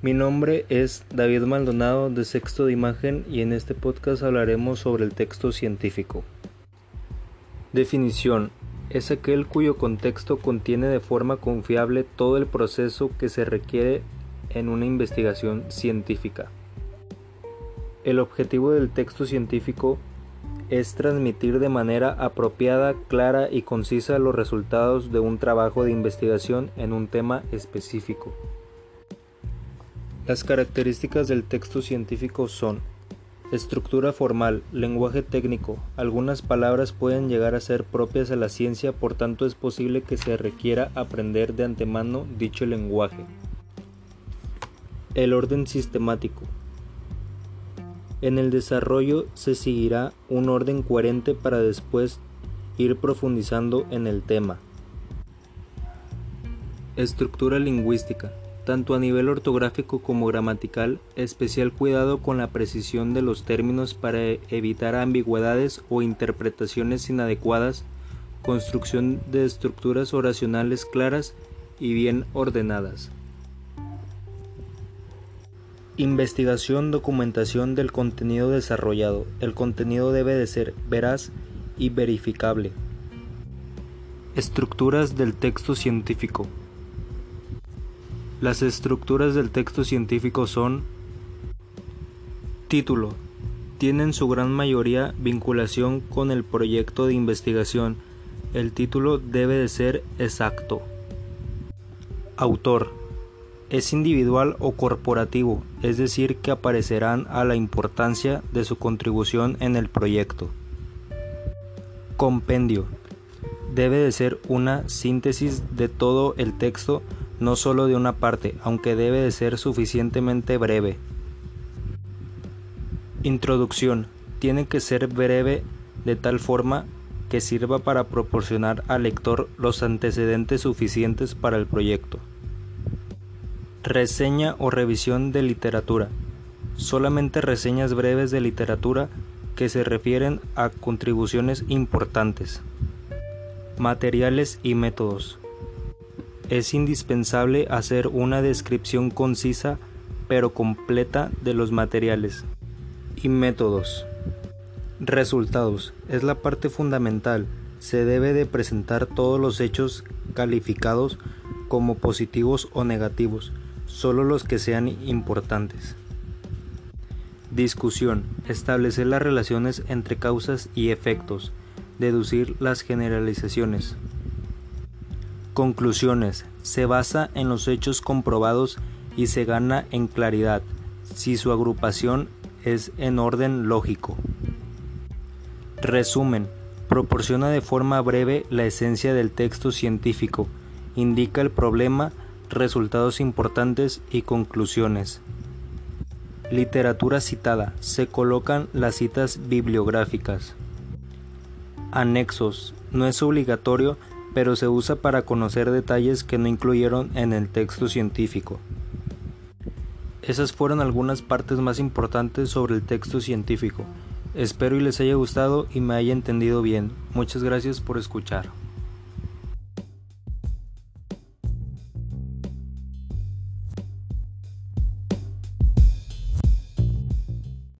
Mi nombre es David Maldonado de Sexto de Imagen y en este podcast hablaremos sobre el texto científico. Definición. Es aquel cuyo contexto contiene de forma confiable todo el proceso que se requiere en una investigación científica. El objetivo del texto científico es transmitir de manera apropiada, clara y concisa los resultados de un trabajo de investigación en un tema específico. Las características del texto científico son estructura formal, lenguaje técnico. Algunas palabras pueden llegar a ser propias a la ciencia, por tanto es posible que se requiera aprender de antemano dicho lenguaje. El orden sistemático. En el desarrollo se seguirá un orden coherente para después ir profundizando en el tema. Estructura lingüística. Tanto a nivel ortográfico como gramatical, especial cuidado con la precisión de los términos para evitar ambigüedades o interpretaciones inadecuadas, construcción de estructuras oracionales claras y bien ordenadas. Investigación, documentación del contenido desarrollado. El contenido debe de ser veraz y verificable. Estructuras del texto científico. Las estructuras del texto científico son Título. Tienen su gran mayoría vinculación con el proyecto de investigación. El título debe de ser exacto. Autor es individual o corporativo, es decir, que aparecerán a la importancia de su contribución en el proyecto. Compendio. Debe de ser una síntesis de todo el texto, no solo de una parte, aunque debe de ser suficientemente breve. Introducción. Tiene que ser breve de tal forma que sirva para proporcionar al lector los antecedentes suficientes para el proyecto. Reseña o revisión de literatura. Solamente reseñas breves de literatura que se refieren a contribuciones importantes. Materiales y métodos. Es indispensable hacer una descripción concisa pero completa de los materiales y métodos. Resultados. Es la parte fundamental. Se debe de presentar todos los hechos calificados como positivos o negativos solo los que sean importantes. Discusión. Establecer las relaciones entre causas y efectos. Deducir las generalizaciones. Conclusiones. Se basa en los hechos comprobados y se gana en claridad si su agrupación es en orden lógico. Resumen. Proporciona de forma breve la esencia del texto científico, indica el problema, resultados importantes y conclusiones. Literatura citada. Se colocan las citas bibliográficas. Anexos. No es obligatorio, pero se usa para conocer detalles que no incluyeron en el texto científico. Esas fueron algunas partes más importantes sobre el texto científico. Espero y les haya gustado y me haya entendido bien. Muchas gracias por escuchar.